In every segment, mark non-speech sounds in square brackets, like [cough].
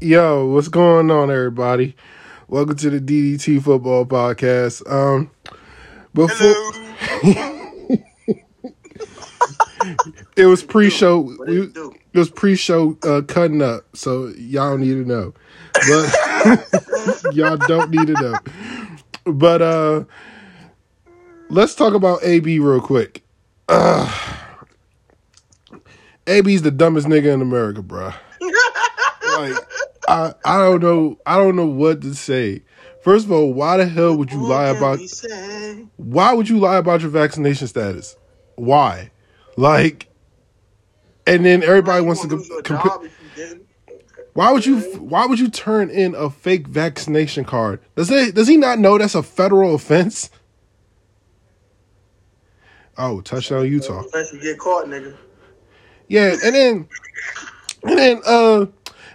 Yo, what's going on, everybody? Welcome to the DDT Football Podcast. Um, before it was pre-show, we, it was pre-show uh, cutting up, so y'all need to know, but [laughs] y'all don't need to know. But uh, let's talk about AB real quick. Uh, AB's the dumbest nigga in America, bruh. [laughs] like I I don't know I don't know what to say. First of all, why the hell would you lie about why would you lie about your vaccination status? Why? Like and then everybody wants to compare why would you why would you turn in a fake vaccination card? Does he does he not know that's a federal offense? Oh, touchdown Utah. Unless you get caught, nigga. Yeah, and then and then uh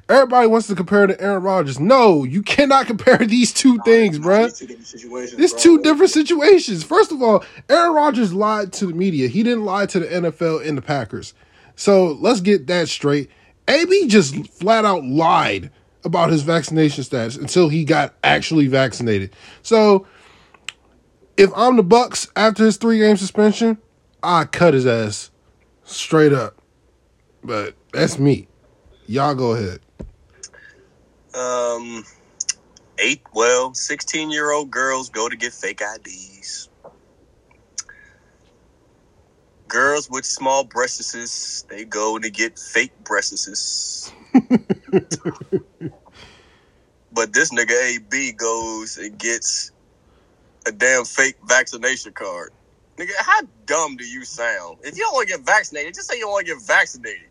everybody wants to compare to Aaron Rodgers. No, you cannot compare these two things, bruh. Two different. It's bro. two different situations. First of all, Aaron Rodgers lied to the media. He didn't lie to the NFL and the Packers. So let's get that straight. AB just flat out lied about his vaccination status until he got actually vaccinated. So if I'm the Bucs after his three game suspension, I cut his ass straight up. But that's me. Y'all go ahead. Um, eight, well, 16 year old girls go to get fake IDs. Girls with small breasts, they go to get fake breasts. [laughs] but this nigga AB goes and gets a damn fake vaccination card. Nigga, how dumb do you sound? If you don't want to get vaccinated, just say you don't want to get vaccinated.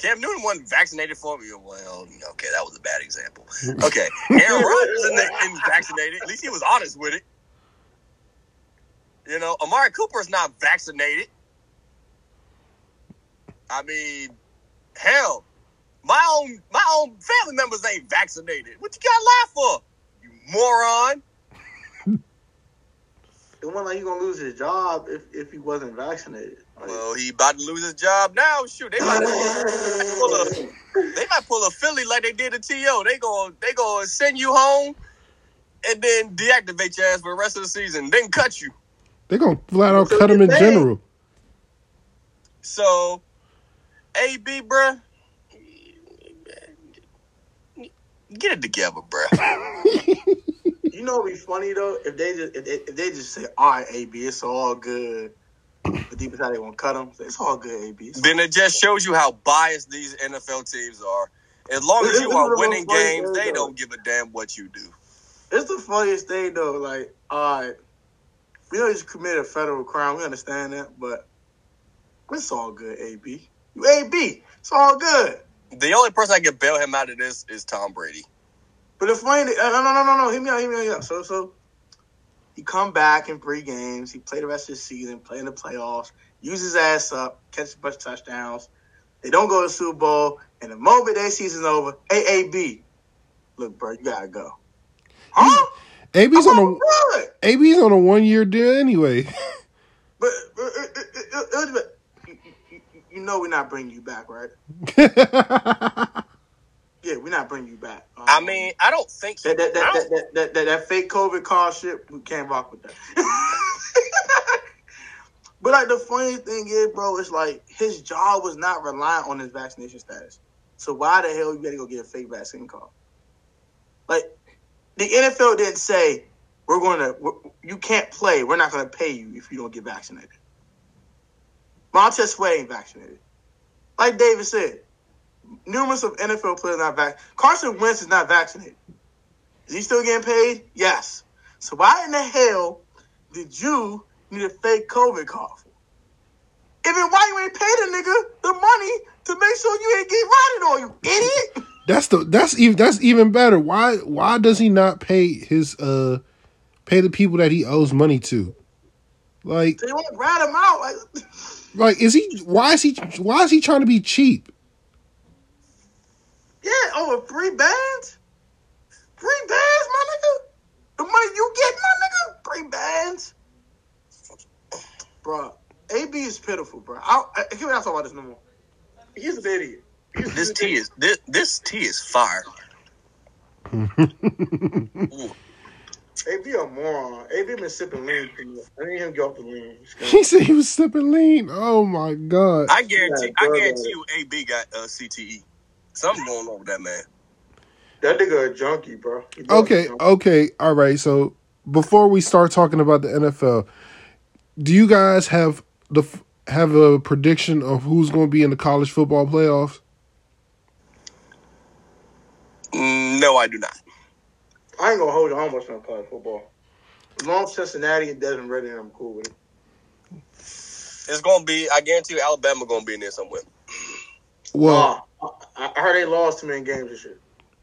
Cam Newton wasn't vaccinated for me. Well, okay, that was a bad example. Okay, Aaron Rodgers isn't, vaccinated. At least he was honest with it. You know, Amari Cooper's not vaccinated. I mean, hell, my own my own family members ain't vaccinated. What you got laugh for? You moron. It wasn't like he gonna lose his job if, if he wasn't vaccinated. Like, Well, he about to lose his job now. Shoot, they might pull a, they might pull a Philly like they did to To. They going they gonna send you home and then deactivate your ass for the rest of the season, then cut you. They gonna flat out So cut him in think- general. So, AB, bruh, get it together, bruh. you know, what'd be funny though if they just if they, if they just say, "All right, AB, it's all good," but deep inside they want to cut him. It's all good, AB. It's then it just shows you how biased these NFL teams are. As long as you are winning games, they don't give a damn what you do. It's the funniest thing though. Like, all right, we know he's committed a federal crime. We understand that, but it's all good, AB. You AB. It's all good. The only person I can bail him out of this is Tom Brady. But the funny, thing- uh, no, no, no, no, no. Hear me out, hear me out, hear me out. So, so he come back in three games. He played the rest of the season, play in the playoffs, use his ass up, catch a bunch of touchdowns. They don't go to the Super Bowl, and the moment their season's over, AAB, look, bro, you gotta go. Huh? AB's on a. AB's on a one year deal anyway. [laughs] But, but uh, uh, uh, you, you, you know we're not bringing you back, right? [laughs] We're not bringing you back. Um, I mean, I don't think that that that, don't- that, that, that, that fake COVID car shit, we can't rock with that. [laughs] but like the funny thing is, bro, it's like his job was not reliant on his vaccination status. So why the hell you gotta go get a fake vaccine card? Like the NFL didn't say we're going to we're, you can't play. We're not going to pay you if you don't get vaccinated. Montez Sweat ain't vaccinated. Like David said, numerous of NFL players not vaccinated. Carson Wentz is not vaccinated. Is he still getting paid? Yes. So why in the hell did you need a fake COVID card for? And then why you ain't pay the nigga the money to make sure you ain't get ratted on, you idiot? That's the that's even that's even better. Why why does he not pay his uh pay the people that he owes money to? Like They won't rat him out. Like, like is he why is he why is he trying to be cheap? Yeah, over three bands? Three bands, my nigga? The money you get, my nigga? Three bands? Bruh, AB is pitiful, bro. I, I, can't talk about this no more? He's an idiot. This tea is this this tea is fire. [laughs] AB a moron. AB been sipping lean. too much. I need him to get off the lean. He said he was sipping lean. Oh my god. I guarantee Yeah, I guarantee you AB got uh, CTE. Something going on with that man. That nigga a junkie, bro. Okay, junkie. okay, all right. So before we start talking about the NFL, do you guys have the have a prediction of who's going to be in the college football playoffs? Mm, no, I do not. I ain't gonna hold you. I almost gonna play football. As long as Cincinnati and Desmond Ridder, I'm cool with it. It's gonna be. I guarantee you, Alabama gonna be in there somewhere. Well, Nah, I, I heard they lost too many games this year.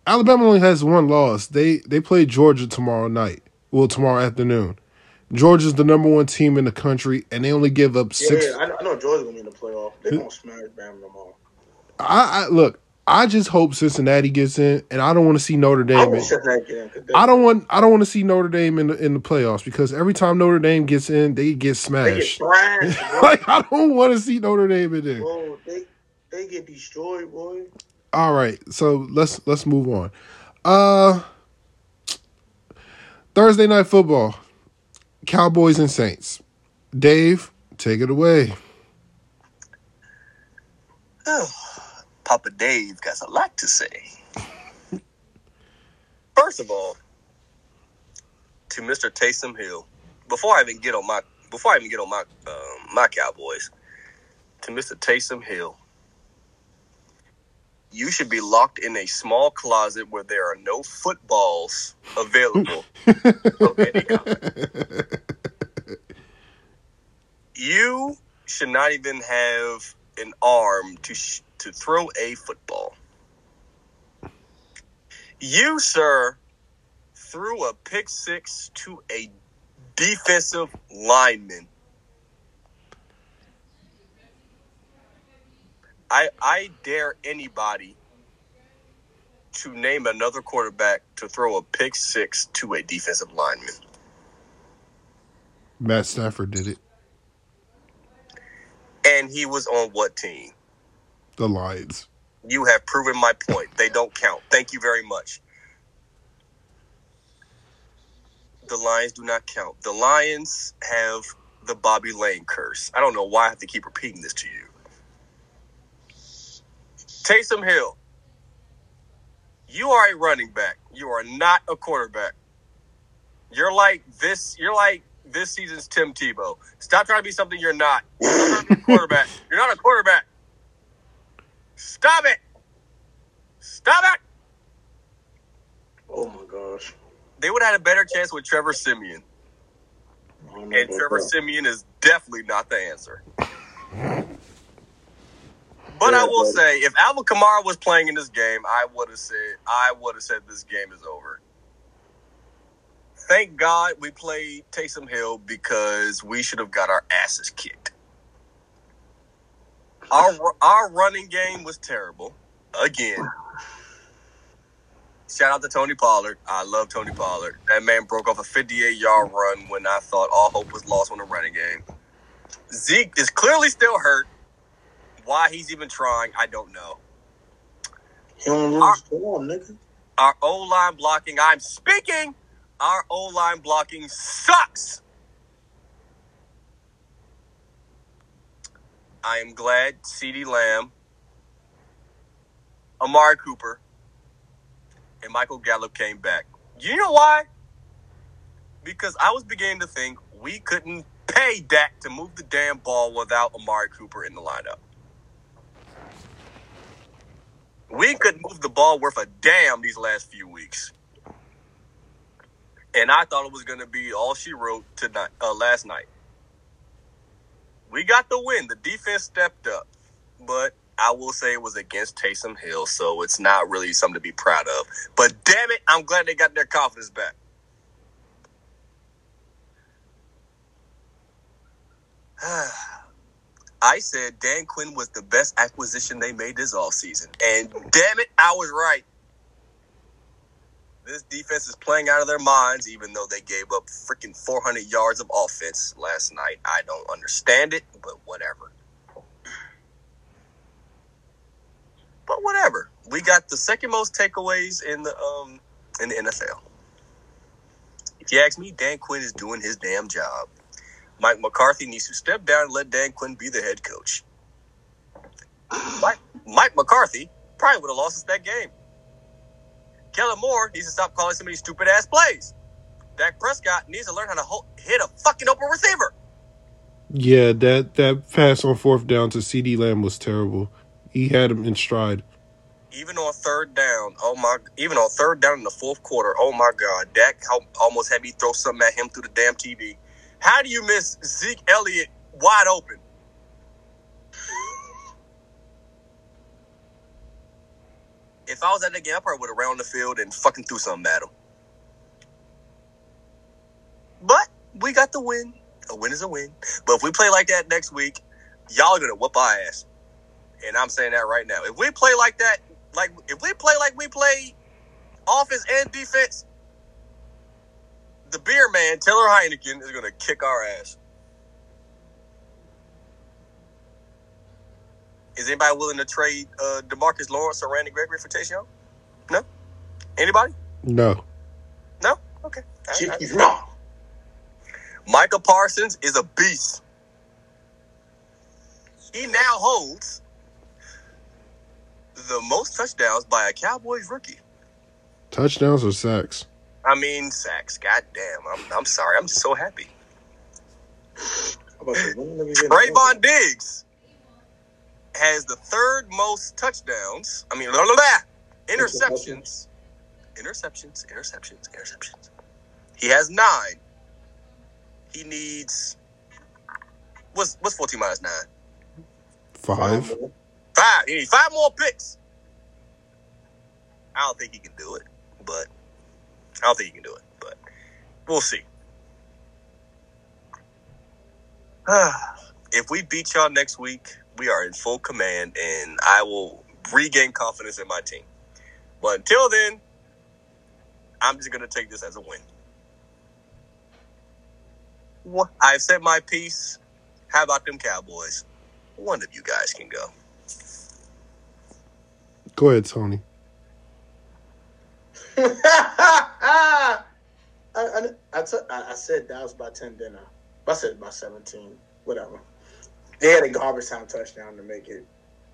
Alabama only has one loss. They they play Georgia tomorrow night. Well, tomorrow afternoon. Georgia's the number one team in the country, and they only give up six. yeah, I, know- I know Georgia's gonna be in the playoff. They're gonna smash Bama tomorrow. I, I look. I just hope Cincinnati gets in, and I don't want to see Notre Dame. want In. Cincinnati get in. 'cause I don't want. I don't want to see Notre Dame in the in the playoffs because every time Notre Dame gets in, they get They get smashed. thrashed, [laughs] like I don't want to see Notre Dame in there. Bro, they they get destroyed, boy. All right, so let's let's move on. Uh Thursday night football. Cowboys and Saints. Dave, take it away. Oh, Papa Dave got a lot to say. First of all, to Mr. Taysom Hill, before I even get on my before I even get on my um, my Cowboys, to Mr. Taysom Hill, you should be locked in a small closet where there are no footballs available of any kind. You should not even have an arm to sh- to throw a football. You, sir, threw a pick six to a defensive lineman. I I dare anybody to name another quarterback to throw a pick six to a defensive lineman. Matt Stafford did it. And he was on what team? The Lions. You have proven my point. They don't count. Thank you very much. The Lions do not count. The Lions have the Bobby Layne curse. I don't know why I have to keep repeating this to you. Taysom Hill, you are a running back. You are not a quarterback. You're like this. You're like this season's Tim Tebow. Stop trying to be something you're not. You're not quarterback. [laughs] You're not a quarterback. Stop it! Stop it! Oh my gosh. They would have had a better chance with Trevor Siemian. I don't know And Trevor that. Siemian is definitely not the answer. [laughs] But I will buddy. say, if Alvin Kamara was playing in this game, I would have said I would have said this game is over. Thank God we played Taysom Hill because we should have got our asses kicked. Our [laughs] our running game was terrible again. Shout out to Tony Pollard. I love Tony Pollard. That man broke off a 58 yard run when I thought all hope was lost on the running game. Zeke is clearly still hurt. Why he's even trying, I don't know. He don't lose. Come on, nigga. Our O line blocking, I'm speaking. Our O line blocking sucks. I am glad CeeDee Lamb, Amari Cooper, and Michael Gallup came back. You know why? Because I was beginning to think we couldn't pay Dak to move the damn ball without Amari Cooper in the lineup. We couldn't move the ball worth a damn these last few weeks. And I thought it was going to be all she wrote tonight, uh, last night. We got the win. The defense stepped up, but I will say it was against Taysom Hill, so it's not really something to be proud of. But damn it, I'm glad they got their confidence back. [sighs] [sighs] I said Dan Quinn was the best acquisition they made this offseason. And damn it, I was right. This defense is playing out of their minds, even though they gave up freaking 400 yards of offense last night. I don't understand it, but whatever. But whatever. We got the second most takeaways in the um in the NFL. If you ask me, Dan Quinn is doing his damn job. Mike McCarthy needs to step down and let Dan Quinn be the head coach. Mike, Mike McCarthy probably would have lost us that game. Kellen Moore needs to stop calling some of these stupid ass plays. Dak Prescott needs to learn how to ho- hit a fucking open receiver. Yeah, that that pass on fourth down to CeeDee Lamb was terrible. He had him in stride. Even on third down, oh my! Even on third down in the fourth quarter, oh my God, Dak almost had me throw something at him through the damn TV. How do you miss Zeke Elliott wide open? If I was at that game, I probably would have round the field and fucking threw something at him. But we got the win. A win is a win. But if we play like that next week, y'all are gonna whoop our ass. And I'm saying that right now. If we play like that, like if we play like we play offense and defense, the beer man, Taylor Heineken, is gonna kick our ass. Is anybody willing to trade uh, Demarcus Lawrence or Randy Gregory for Chase Young? No. Anybody? No. No. Okay. All right, all right. He's wrong. Michael Parsons is a beast. He now holds the most touchdowns by a Cowboys rookie. Touchdowns or sacks? I mean, sacks. God damn. I'm, I'm sorry. I'm just so happy. I'm about to say, when did we get- Trevon Diggs has the third most touchdowns. I mean, blah, blah, blah, interceptions. Interceptions, interceptions, interceptions. He has nine. He needs. What's, what's 14 minus 9? Five. Five. He needs five more picks. I don't think he can do it, but I don't think you can do it, but we'll see. [sighs] if we beat y'all next week, we are in full command, and I will regain confidence in my team. But until then, I'm just gonna take this as a win. Wha- I've said my piece. How about them Cowboys? One of you guys can go. Go ahead, Tony. [laughs] I, I, I, t- I I said Dallas by 10 dinner. I said by 17. Whatever. They had a garbage time touchdown to make it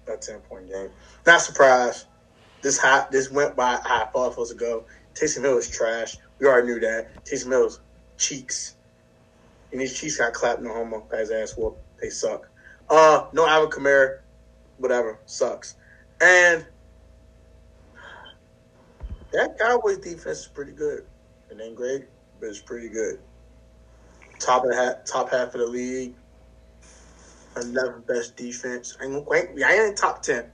a 10 point game. Not surprised. This high, this went by how I thought it was supposed to go. Taysom Hill is trash. We already knew that. Taysom Hill's cheeks. And his cheeks got clapped no homo. Got his ass whooped. They suck. Uh no Alvin Kamara. Whatever. Sucks. And that Cowboys defense is pretty good. It ain't great, but it's pretty good. Top of the top half of the league. 11th best defense. I ain't, I ain't in top 10.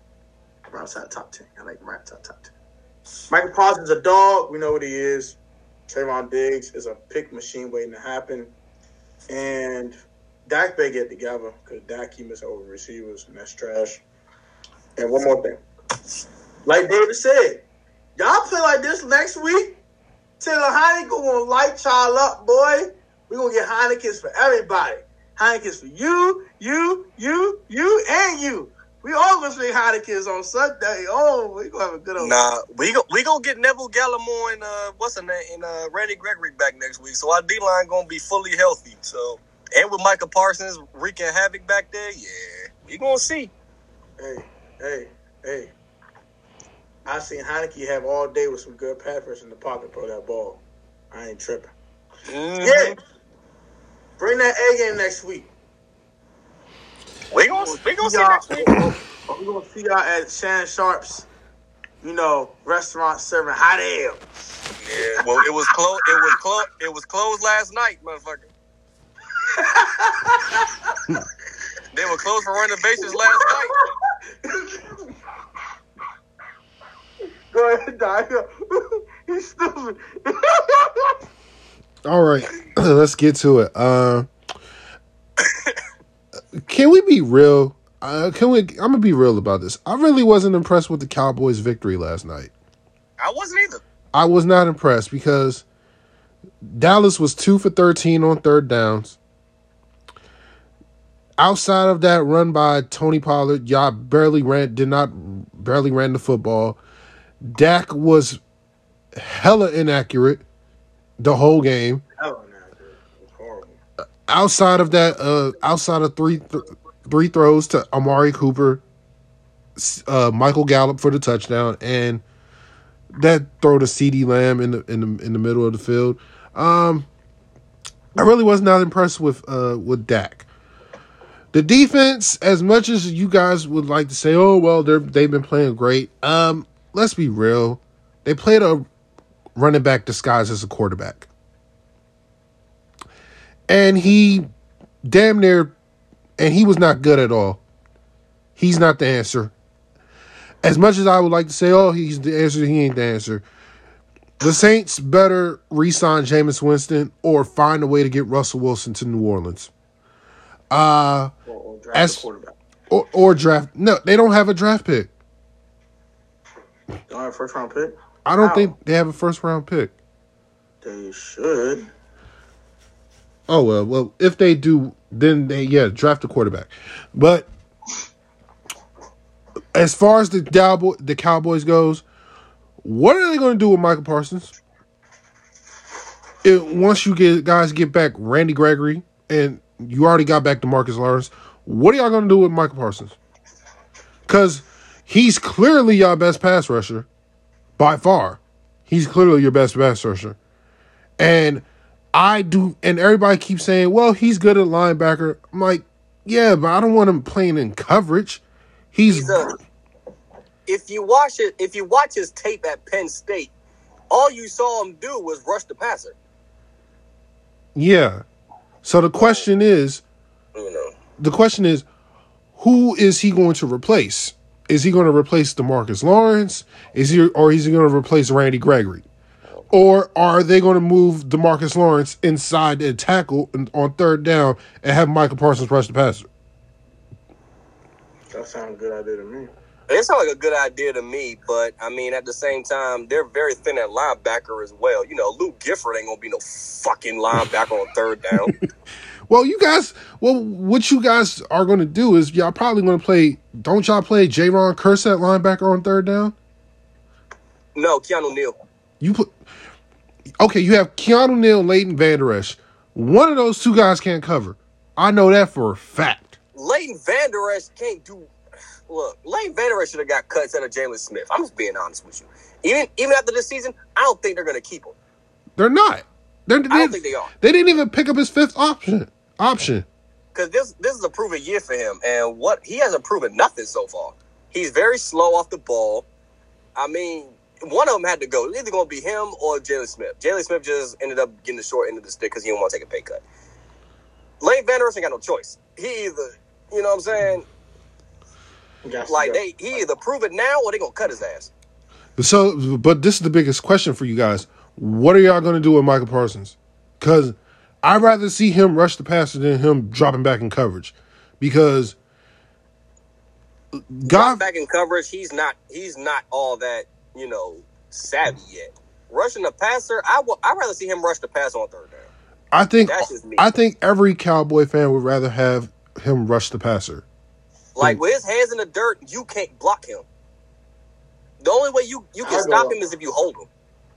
I'm outside top 10. I like right top, top 10. Michael Parsons is a dog. We know what he is. Trevon Diggs is a pick machine waiting to happen. And Dak better get together because Dak he missing over receivers, and that's trash. And one more thing. Like David said, y'all play like this next week, Taylor Heineken gonna light y'all up, boy. We gonna get Heinekens for everybody. Heinekens for you, you, you, you, and you. We all gonna drink Heinekens on Sunday. Oh, we gonna have a good old. Nah, we go, we gonna get Neville Gallimore and uh, what's her name and uh, Randy Gregory back next week. So our D line gonna be fully healthy. So and with Micah Parsons wreaking havoc back there, yeah, we gonna see. Hey, hey, hey. I seen Heinicke have all day with some good peppers in the pocket for that ball. I ain't tripping. Mhm. Yeah. Bring that egg in next week. we gonna we gonna see y'all, next week. We're gonna see y'all at Shan Sharp's, you know, restaurant serving hot ale. Yeah, well, it was closed. It was closed. It was closed last night, motherfucker. [laughs] they were closed for renovations last night. [laughs] Go ahead, Daniel. [laughs] He's stupid. [laughs] All right, [clears throat] let's get to it. Uh, can we be real? Uh, can we? I'm gonna be real about this. I really wasn't impressed with the Cowboys' victory last night. I wasn't either. I was not impressed because Dallas was two for thirteen on third downs. outside of that run by Tony Pollard, y'all barely ran, did not barely ran the football. Dak was hella inaccurate the whole game. Hell no, dude. It was horrible. Outside of that, uh, outside of three th- three throws to Amari Cooper, uh, Michael Gallup for the touchdown, and that throw to CeeDee Lamb in the in the in the middle of the field. Um, I really was not impressed with uh with Dak. The defense, as much as you guys would like to say, oh well, they're they've been playing great. Um, let's be real. They played a running back disguised as a quarterback. And he damn near and he was not good at all. He's not the answer. As much as I would like to say, oh, he's the answer, he ain't the answer. The Saints better re-sign Jameis Winston or find a way to get Russell Wilson to New Orleans. Uh Or, or draft As- a quarterback. or, or draft no, they don't have a draft pick. Don't have a first round pick. I don't How? think they have a first round pick. They should. Oh well, well if they do, then they yeah draft a quarterback. But as far as the Cowboy, the Cowboys goes, what are they going to do with Michael Parsons? It, once you get guys get back Randy Gregory and you already got back DeMarcus Lawrence, what are y'all going to do with Michael Parsons? Because he's clearly your best pass rusher by far. He's clearly your best pass rusher, and I do, and everybody keeps saying, "Well, he's good at linebacker." I'm like, yeah, but I don't want him playing in coverage. He's, He's a. If you watch it, if you watch his tape at Penn State, all you saw him do was rush the passer. yeah. So the question is, You know, the question is, who is he going to replace? Is he going to replace Demarcus Lawrence? Is he, or is he going to replace Randy Gregory? Or are they going to move Demarcus Lawrence inside and tackle on third down and have Michael Parsons rush the passer? That sounds a good idea to me. it sounds like a good idea to me, but I mean, at the same time, they're very thin at linebacker as well. You know, Luke Gifford ain't gonna be no fucking linebacker on third down. [laughs] Well, you guys, well, what you guys are going to do is y'all probably going to play. Don't y'all play Jayron Kearse at linebacker on third down? no, Keanu Neal. You put okay. You have Keanu Neal, Leighton Vander Esch. One of those two guys can't cover. I know that for a fact. Leighton Vander Esch can't do. Look, Leighton Vander Esch should have got cut instead of Jaylon Smith. I'm just being honest with you. Even even after this season, I don't think they're gonna keep him. They're not. They're, they, I don't think they are. they didn't even pick up his fifth option. Option. because this this is a proven year for him, and what he hasn't proven nothing so far. He's very slow off the ball. I mean, one of them had to go. It's either going to be him or Jaylon Smith. Jaylon Smith just ended up getting the short end of the stick because he didn't want to take a pay cut. Lane Van Der Esch ain't got no choice. He either, you know what I'm saying? Got Like go. they, he either prove it now or they gonna cut his ass. So, but this is the biggest question for you guys. What are y'all going to do with Michael Parsons? Because I'd rather see him rush the passer than him dropping back in coverage. Because Drop God, back in coverage, he's not he's not all that you know savvy yet. Rushing the passer, I would I'd rather see him rush the passer on third down. I think That's just me. I think every Cowboy fan would rather have him rush the passer. Like with his hands in the dirt, you can't block him. The only way you you can stop him is if you hold him.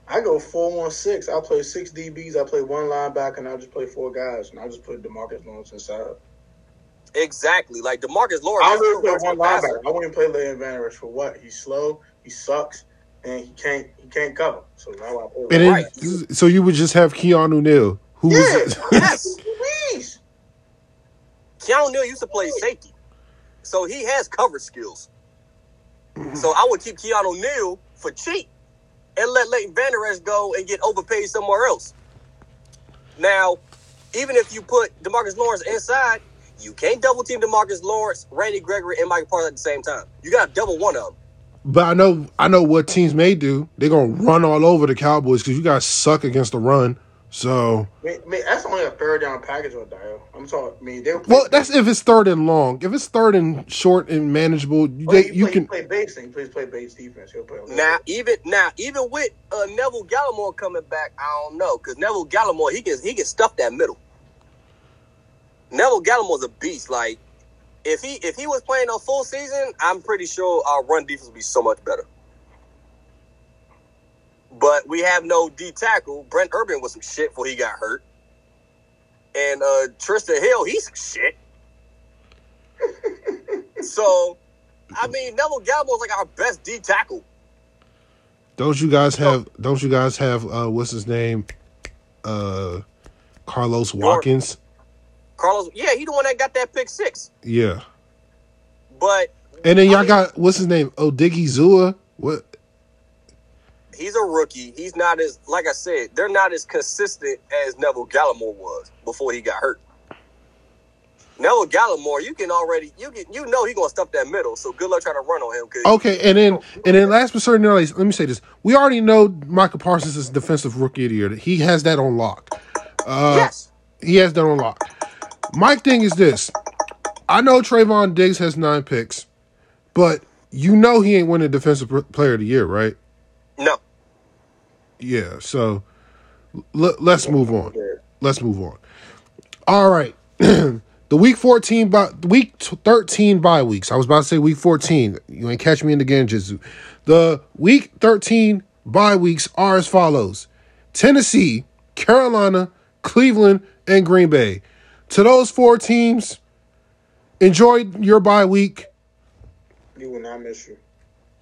I go four one six. I'll play six DBs. I play one linebacker, and I'll just play four guys, and I'll just put Demarcus Lawrence inside. Exactly. Like Demarcus Lawrence. I wouldn't play one the passer. linebacker. I wouldn't play Leighton Van Der Esch for what? He's slow. He sucks, and he can't. He can't cover. So now I play. And then, Right. so you would just have Keanu Neal, who yeah, was [laughs] Yes. please. Keanu Neal used to play safety, so he has cover skills. Mm-hmm. So I would keep Keanu Neal for cheap and let Leighton Van Der Esch go and get overpaid somewhere else. Now, even if you put Demarcus Lawrence inside, you can't double team Demarcus Lawrence, Randy Gregory, and Mike Parsons at the same time. You got to double one of them. But I know I know what teams may do. They're gonna run all over the Cowboys because you guys suck against the run. So I mean, that's only a third down package with Dio. I'm talking. I mean, they well, that's if it's third and long. If it's third and short and manageable, you, they, he you play, can. play base Thing. Please play base defense. He'll play. Now, bit. even now, even with uh, Neville Gallimore coming back, I don't know because Neville Gallimore he can he can stuff that middle. Neville Gallimore's a beast. Like if he if he was playing a full season, I'm pretty sure our run defense would be so much better. But we have no D tackle. Brent Urban was some shit before he got hurt. And uh Trysten Hill, he's some shit. [laughs] so I mean Neville Gallimore's like our best D tackle. Don't you guys have? Don't you guys have? Uh, what's his name? Uh, Carlos Watkins. Carlos, yeah, he the one that got that pick six. Yeah. But And then y'all mean- got what's his name? Odighizuwa. What? He's a rookie. He's not as like I said, they're not as consistent as Neville Gallimore was before he got hurt. Neville Gallimore, you can already you can you know he's gonna stuff that middle. So good luck trying to run on him. Okay, and then and then last but certainly not least, let me say this: we already know Michael Parsons is defensive rookie of the year. He has that on lock. Uh, yes, He has that on lock. My thing is this: I know Trevon Diggs has nine picks, but you know he ain't winning defensive player of the year, right? no, Yeah. So l- let's move on. Let's move on. All right. [clears throat] the week 14 by week 13 bye weeks. I was about to say week 14. You ain't catch me in the Genjutsu. The week 13 bye weeks are as follows. Tennessee, Carolina, Cleveland, and Green Bay. To those four teams, enjoy your bye week. You will not miss you.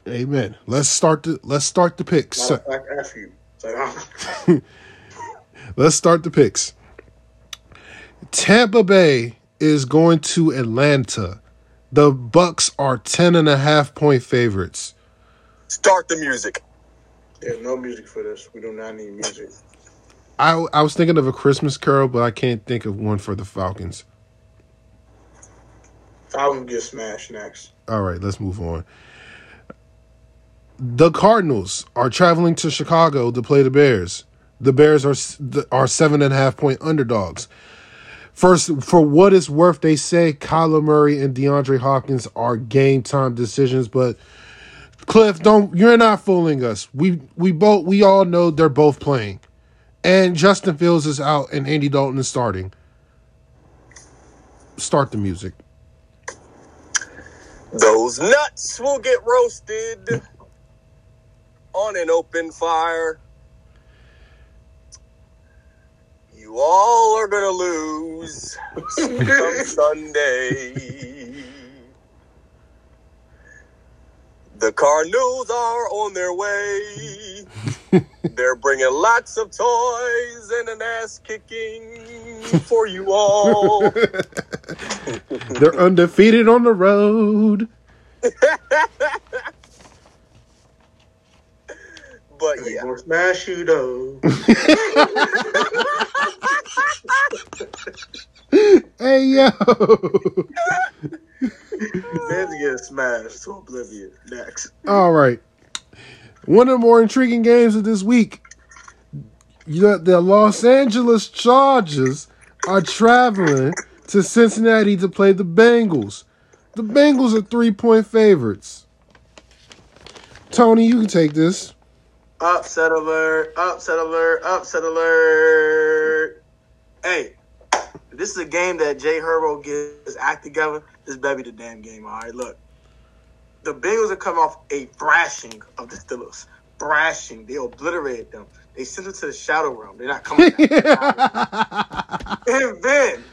Amen. Let's start the let's start the picks. Matter of fact, F you. It's [laughs] like, Let's start the picks. Tampa Bay is going to Atlanta. The Bucs are 10 and a half point favorites. start the music. There's no music for this. We do not need music. I, I was thinking of a Christmas carol, but I can't think of one for the Falcons. Falcons get smashed next. All right, let's move on. The Cardinals are traveling to Chicago to play the Bears. The Bears are are seven and a half point underdogs. First, for what it's worth, they say Kyler Murray and DeAndre Hopkins are game time decisions, but Kliff, don't you're not fooling us. We we both we all know they're both playing, and Justin Fields is out and Andy Dalton is starting. Start the music. Those nuts will get roasted on an open fire. You all are gonna lose come [laughs] Sunday. The Cardinals are on their way. They're bringing lots of toys and an ass kicking for you all. [laughs] They're undefeated on the road. [laughs] But They yeah, gonna smash you though. [laughs] Hey yo. Fans get smashed to oblivion next. All right. One of the more intriguing games of this week. The Los Angeles Chargers are traveling to Cincinnati to play the Bengals. The Bengals are three point favorites. Tony, you can take this. Upset alert! Upset alert! Upset alert! Hey, this is a game that Jay Herbo gets his act together. This better be the damn game. All right, look. The Bengals are coming off a thrashing of the Steelers. Thrashing. They obliterated them. They sent them to the shadow realm. They're not coming back. [laughs] and then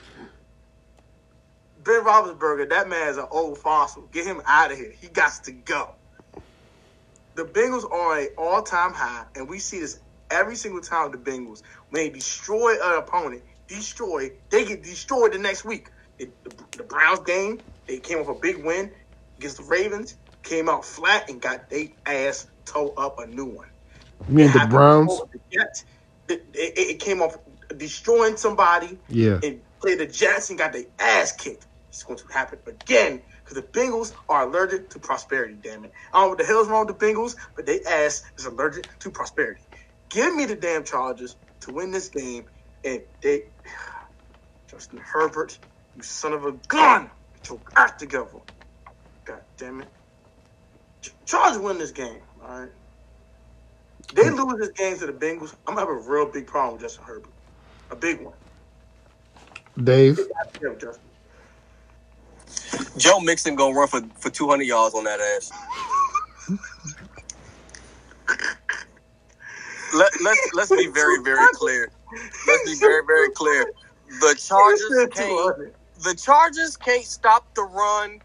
Ben Roethlisberger, that man is an old fossil. Get him out of here. He got to go. The Bengals are on an all-time high, and we see this every single time the Bengals. When they destroy an opponent, destroy, they get destroyed the next week. The, the, the Browns game, they came off a big win against the Ravens, came out flat and got they ass toe up a new one. You mean It the Browns? the Jets. It, it, it came off destroying somebody Yeah. and played the Jets and got their ass kicked. It's going to happen again because the Bengals are allergic to prosperity. Damn it! I don't know what the hell's wrong with the Bengals, but they ass is allergic to prosperity. Give me the damn Chargers to win this game, and they [sighs] Justin Herbert, you son of a gun, get your act together. God damn it! Ch- Chargers win this game. All right. They hmm. lose this game to the Bengals. I'm gonna have a real big problem with Justin Herbert, a big one. Dave. Justin. Joe Mixon gonna run for, for 200 yards on that ass. Let, let's let's be very very clear. Let's be very very clear. The Chargers can't. The Chargers can't stop the run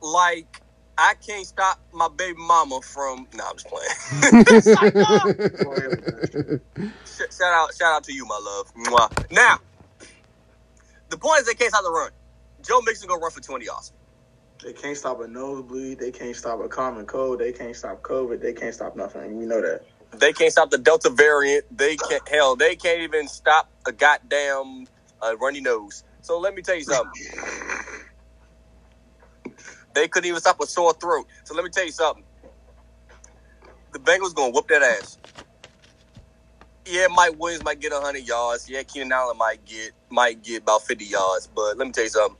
like I can't stop my baby mama from. No, I'm just playing. [laughs] Shout out, shout out to you, my love. Now, the point is they can't stop the run. Joe Mixon gonna run for 20 yards. They can't stop a nosebleed. They can't stop a common cold. They can't stop COVID. They can't stop nothing. You know that. They can't stop the Delta variant. They can't. Hell, they can't even stop a goddamn uh, runny nose. So let me tell you something. They couldn't even stop a sore throat. So let me tell you something. The Bengals gonna whoop that ass. Yeah, Mike Williams might get 100 yards. Yeah, Keenan Allen might get might get about 50 yards. But let me tell you something.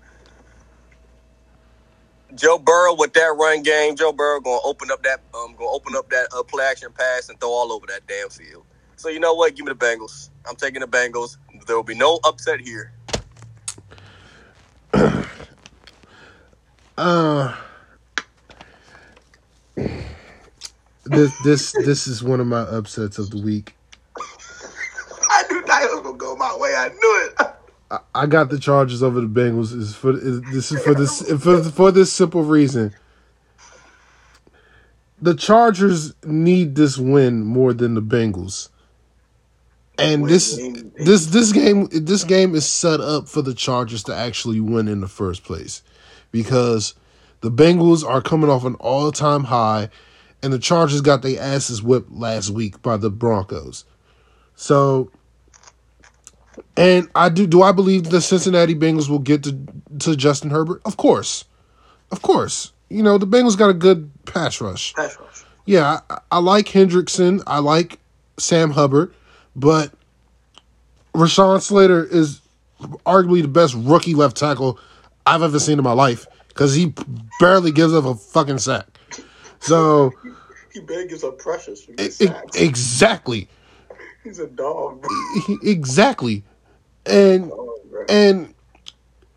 Joe Burrow with that run game, Joe Burrow gonna open up that um gonna open up that uh, play action pass and throw all over that damn field. So you know what? Give me the Bengals. I'm taking the Bengals. There will be no upset here. [clears throat] Uh, this this this is one of my upsets of the week. [laughs] I knew that was gonna go my way. I knew it. [laughs] I, got the Chargers over the Bengals. Is for is, this is for this for for this simple reason. The Chargers need this win more than the Bengals. And this this this game this game is set up for the Chargers to actually win in the first place because the Bengals are coming off an all-time high and the Chargers got their asses whipped last week by the Broncos. So and I do do I believe the Cincinnati Bengals will get to to Justin Herbert? Of course. Of course. You know, the Bengals got a good pass rush. Pass rush. Yeah, I, I like Hendrickson. I like Sam Hubbard, but Rashawn Slater is arguably the best rookie left tackle I've ever seen in my life because he barely gives up a fucking sack. So He barely gives up precious. Sacks. exactly, He's a dog, exactly, and oh, bro. And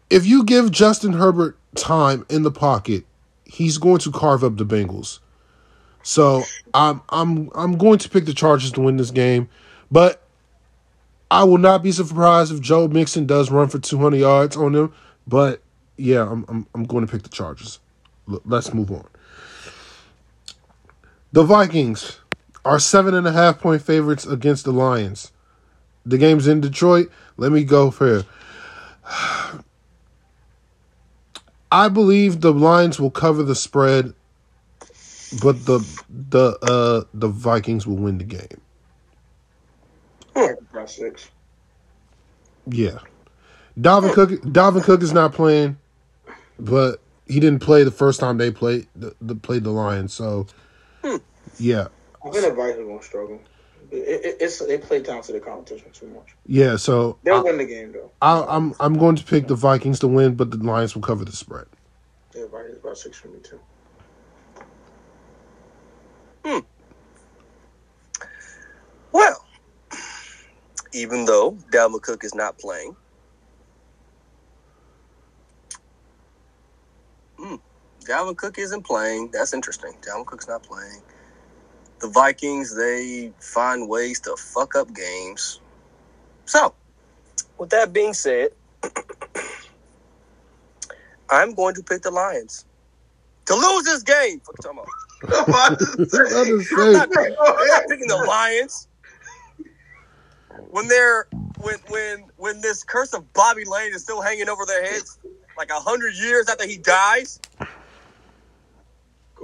if you give Justin Herbert time in the pocket, he's going to carve up the Bengals. So I'm I'm I'm going to pick the Chargers to win this game, but I will not be surprised if Joe Mixon does run for 200 yards on them. But yeah, I'm I'm, I'm going to pick the Chargers. L- let's move on. The Vikings are seven and a half point favorites against the Lions. The game's in Detroit. Let me go for [sighs] I believe the Lions will cover the spread, but the the uh the Vikings will win the game. Six. Yeah. Dalvin Cook Dalvin Cook is not playing, but he didn't play the first time they played the, the played the Lions. So yeah. I think the Vikings are gonna struggle. It, it, it's they play down to the competition too much. Yeah, so They'll I, win the game though. I, I'm I'm going to pick the Vikings to win, but the Lions will cover the spread. Yeah, Vikings by six for me too. Hmm. Well, even though Dalvin Cook is not playing, Hmm. Dalvin Cook isn't playing. That's interesting. Dalvin Cook's not playing. The Vikings, they find ways to fuck up games. So, with that being said, [coughs] I'm going to pick the Lions to lose this game. You talking about? [laughs] I'm not, I'm not picking the Lions. When they're when when when this curse of Bobby Layne is still hanging over their heads, like a hundred years after he dies.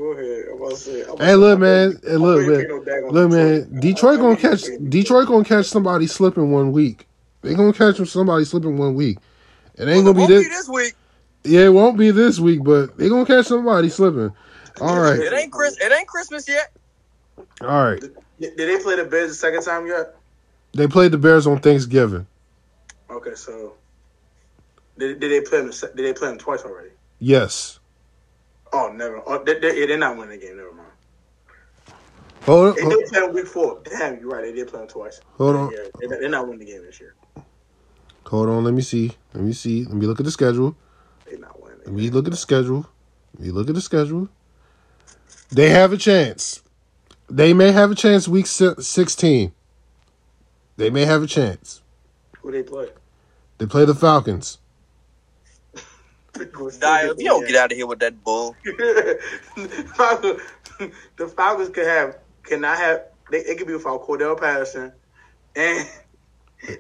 Go ahead. I'm about to say. I'm Hey, look, man. Hey, look, man. no daggone Look, man. Detroit. Detroit gonna catch Detroit gonna catch somebody slipping one week. They gonna catch somebody slipping one week. It ain't Well, gonna it be won't this. this week. Yeah, it won't be this week, but they gonna catch somebody slipping. All right, It ain't Chris. It ain't Christmas yet. all right. Did did they play the Bears the second time yet? They played the Bears on Thanksgiving. Okay, so did, did they play them? Did they play them twice already? Yes. Oh, never. Oh, they, they, yeah, they're not winning the game. Never mind. Hold They on. did play them week four. Damn, you're right. They did play them twice. Hold on. Yeah, they're, they're not winning the game this year. Hold on. Let me see. Let me see. Let me look at the schedule. They're not winning. we look at the schedule. We look at the schedule. They have a chance. They may have a chance week 16. They may have a chance. Who they play? They play the Falcons. Dio, you don't get out of here with that bull. Falcons, [laughs] the Falcons could have cannot have they it could be without Cordarrelle Patterson and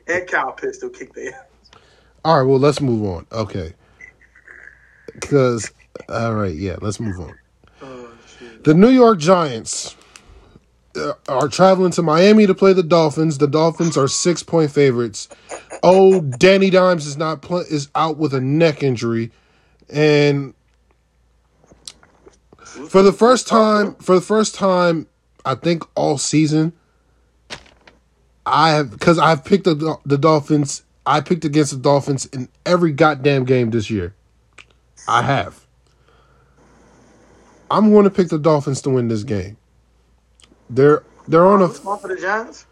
and Kyle Pitts still kick their All right, well, let's move on. Okay. Because, all right, yeah, let's move on. oh. The New York Giants uh, are traveling to Miami to play the Dolphins. The Dolphins are six point favorites. Oh, Danny Dimes is not pl- is out with a neck injury, and for the first time, for the first time, I think all season, I have because I've picked the the Dolphins. I picked against the Dolphins in every goddamn game this year. I have. I'm going to pick the Dolphins to win this game. They're they're on a for the Giants?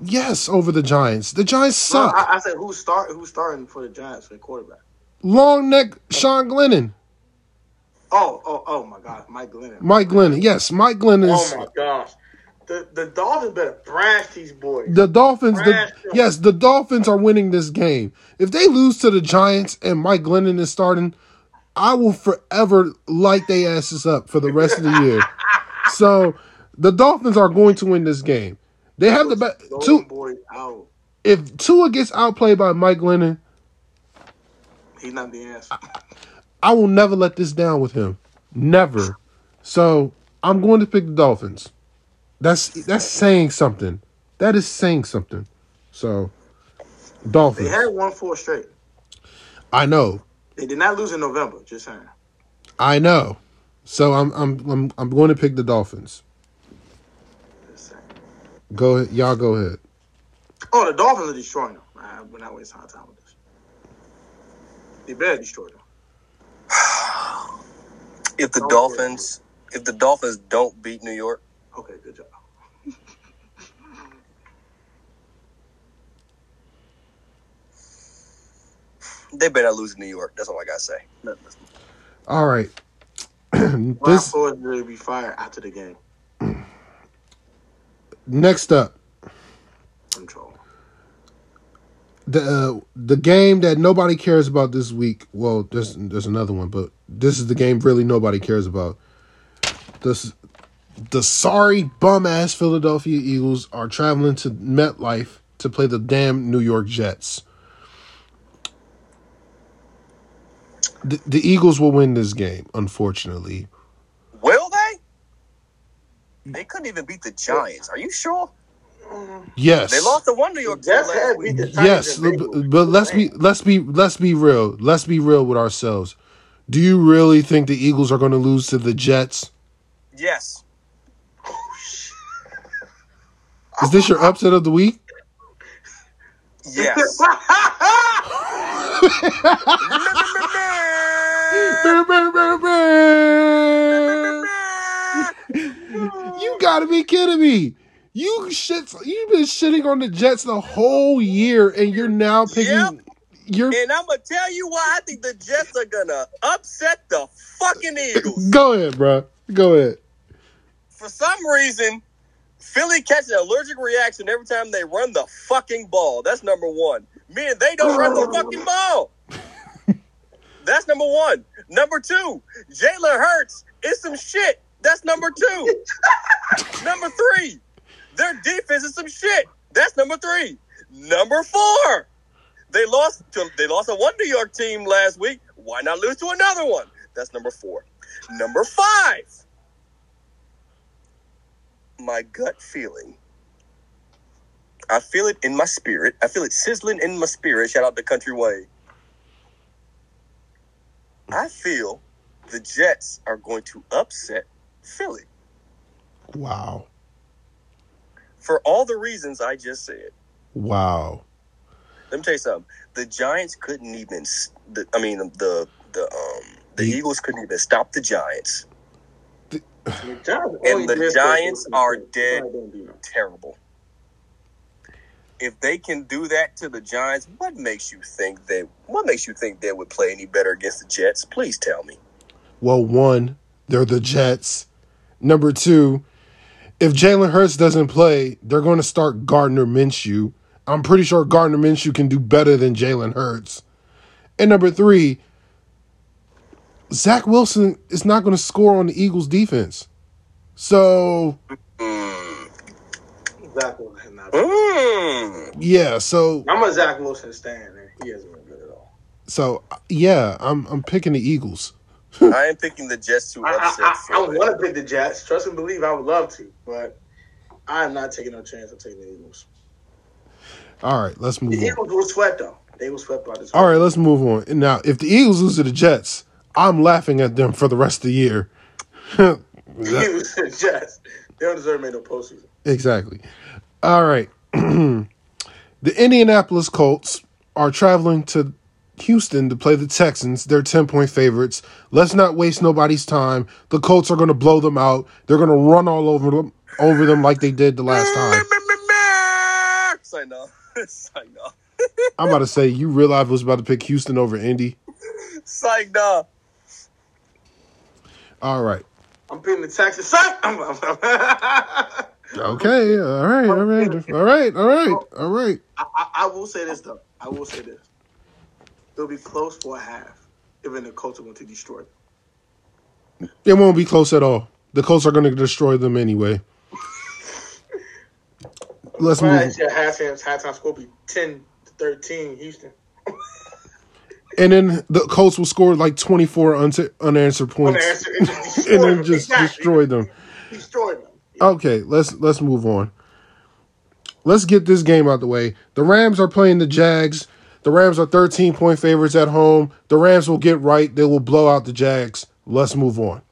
yes over the Giants. The Giants No, suck. I, I said who's start who's starting for the Giants for the quarterback? Long neck Sean Glennon, Oh, oh, oh my God, Mike Glennon. Mike Glennon. Yes, Mike Glennon is Oh my gosh, the the Dolphins better thrash these boys. the Dolphins. The, yes, the Dolphins are winning this game. If they lose to the Giants and Mike Glennon is starting, I will forever light they asses up for the rest of the year. [laughs] So the Dolphins are going to win this game. They have the best. Those Two, boys out. if Tua gets outplayed by Mike Glennon, He's not the answer. I will never let this down with him. Never. So I'm going to pick the Dolphins. That's that's saying something. That is saying something. So Dolphins. They had one four straight. I know. They did not lose in November. Just saying. I know. So I'm I'm I'm I'm going to pick the Dolphins. Go ahead. Y'all go ahead. Oh, the Dolphins are destroying them. We're not wasting our time with this. They better destroy. [sighs] If the Dolphins, if the Dolphins don't beat New York, Okay, good job. [laughs] they better not lose to New York. That's all I gotta say. All right. Ron [clears throat] this Flores will be fired after the game. [clears throat] next up, Control. The uh, the game that nobody cares about this week. Well, there's there's another one, but this is the game really nobody cares about. This the sorry bum ass Philadelphia Eagles are traveling to MetLife to play the damn New York Jets. The, the Eagles will win this game, unfortunately. Will they? They couldn't even beat the Giants. Are you sure? Yes, They lost the one New York team Jets last week. beat the Titans Yes, but, but let's be let's be let's be real. Let's be real with ourselves. Do you really think the Eagles are going to lose to the Jets? Yes. Is this your upset of the week? Yes. [laughs] [laughs] you gotta be kidding me. You shit. You've been shitting on the Jets the whole year, and you're now picking. Yep. You're And I'm gonna tell you why I think the Jets are gonna upset the fucking Eagles. go ahead, bro. Go ahead. For some reason, Philly catches an allergic reaction every time they run the fucking ball. That's number one. Meaning they don't run the fucking ball. [laughs] That's number one. Number two, Jalen Hurts is some shit. That's number two. [laughs] number three, their defense is some shit. That's number three. Number four, they lost to they lost to one New York team last week. Why not lose to another one? That's number four. Number five, my gut feeling. I feel it in my spirit. I feel it sizzling in my spirit. Shout out to Country Way. I feel the Jets are going to upset Philly Wow. For all the reasons I just said. Wow. Let me tell you something. The Giants couldn't even. The, I mean, the the um the The- Eagles couldn't even stop the Giants. The And the Giants are dead. Probably didn't beat them. Terrible. if they can do that to the Giants, what makes you think they what makes you think they would play any better against the Jets? Please tell me. Well, one, they're the Jets. Number two, if Jalen Hurts doesn't play, they're going to start Gardner Minshew. I'm pretty sure Gardner Minshew can do better than Jalen Hurts. And number three, Zach Wilson is not going to score on the Eagles' defense. So. Zach Wilson. Not Mm. yeah, so I'm a Zach Wilson stand, and he hasn't been good at all. so yeah, I'm I'm picking the Eagles. I am picking the Jets to I, upset. I, I, I Philly. want to pick the Jets. Trust and believe, I would love to, but I'm not taking no chance of taking the Eagles. All right, let's move The on. Eagles were swept though. They were swept by this. All right, let's move on. Now, if the Eagles lose to the Jets, I'm laughing at them for the rest of the year. [laughs] That- Eagles and Jets. They don't deserve to make no postseason. exactly. All right. [clears throat] the Indianapolis Colts are traveling to Houston to play the Texans. They're 10 point favorites. Let's not waste nobody's time. The Colts are going to blow them out. They're going to run all over them over them like they did the last time. Say no. [laughs] Say no. [laughs] I'm about to say you realize I was about to pick Houston over Indy. Say no. All right. I'm picking the Texans. [laughs] Okay. All right. All right. All right. All right. All right. I, I will say this though. I will say this. It'll be close for a half. Even the Colts are going to destroy. them. It won't be close at all. The Colts are going to destroy them anyway. Let's Right, move. yeah, halftime, halftime score will be 10 to 13 Houston. [laughs] And then the Colts will score like 24 unta- unanswered points. Unanswered, and just [laughs] And then just Exactly. destroy them. Destroy them. Okay, let's let's move on. Let's get this game out the way. The Rams are playing the Jags. The Rams are 13 point favorites at home. The Rams will get right. They will blow out the Jags. Let's move on.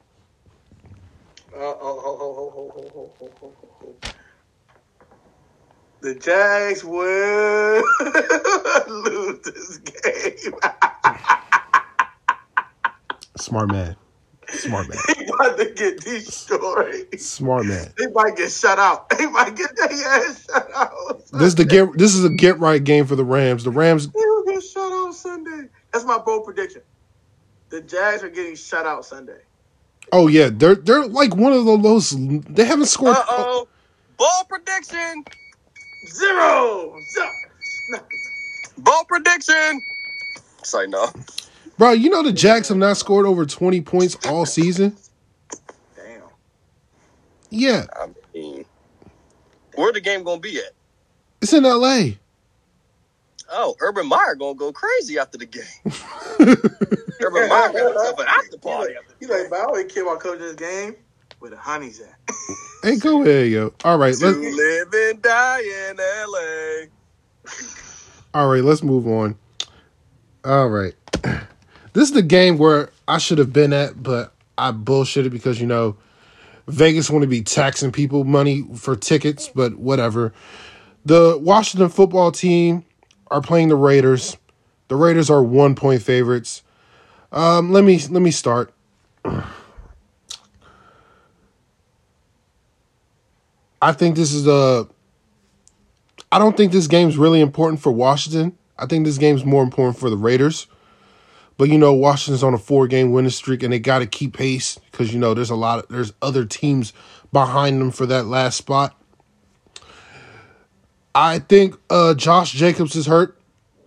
The Jags will lose this game. Smart man. Smart man. They about to get destroyed. Smart man. They might get shut out. They might get their ass shut out. This the get. This is a get right game for the Rams. The Rams. That's my bold prediction. The Jags are getting shut out Sunday. Oh yeah, they're they're like one of the those. They haven't scored. Uh oh. Ball prediction. Zero. Zero. No. Ball prediction. Say no. Bro, you know the Jags have not scored over 20 points all season? Damn. Yeah, I mean, where the game gonna be at? it's in LA. Oh, Urban Meyer gonna go crazy after the game. [laughs] Urban Meyer got himself an after party. After You like, but I always care about coaching this game where the honey's at. Hey, go ahead, yo. All right, to let's live and die in L.A. all right, let's move on. All right. [clears throat] This is the game where I should have been at, but I bullshitted because you know Vegas want to be taxing people money for tickets, but whatever. The Washington football team are playing the Raiders. The Raiders are one point favorites. Um, let me let me start. I think this is a. I don't think this game's really important for Washington. I think this game's more important for the Raiders. But you know, Washington's on a four-game winning streak, and they got to keep pace because you know there's a lot of there's other teams behind them for that last spot. I think uh, Josh Jacobs is hurt.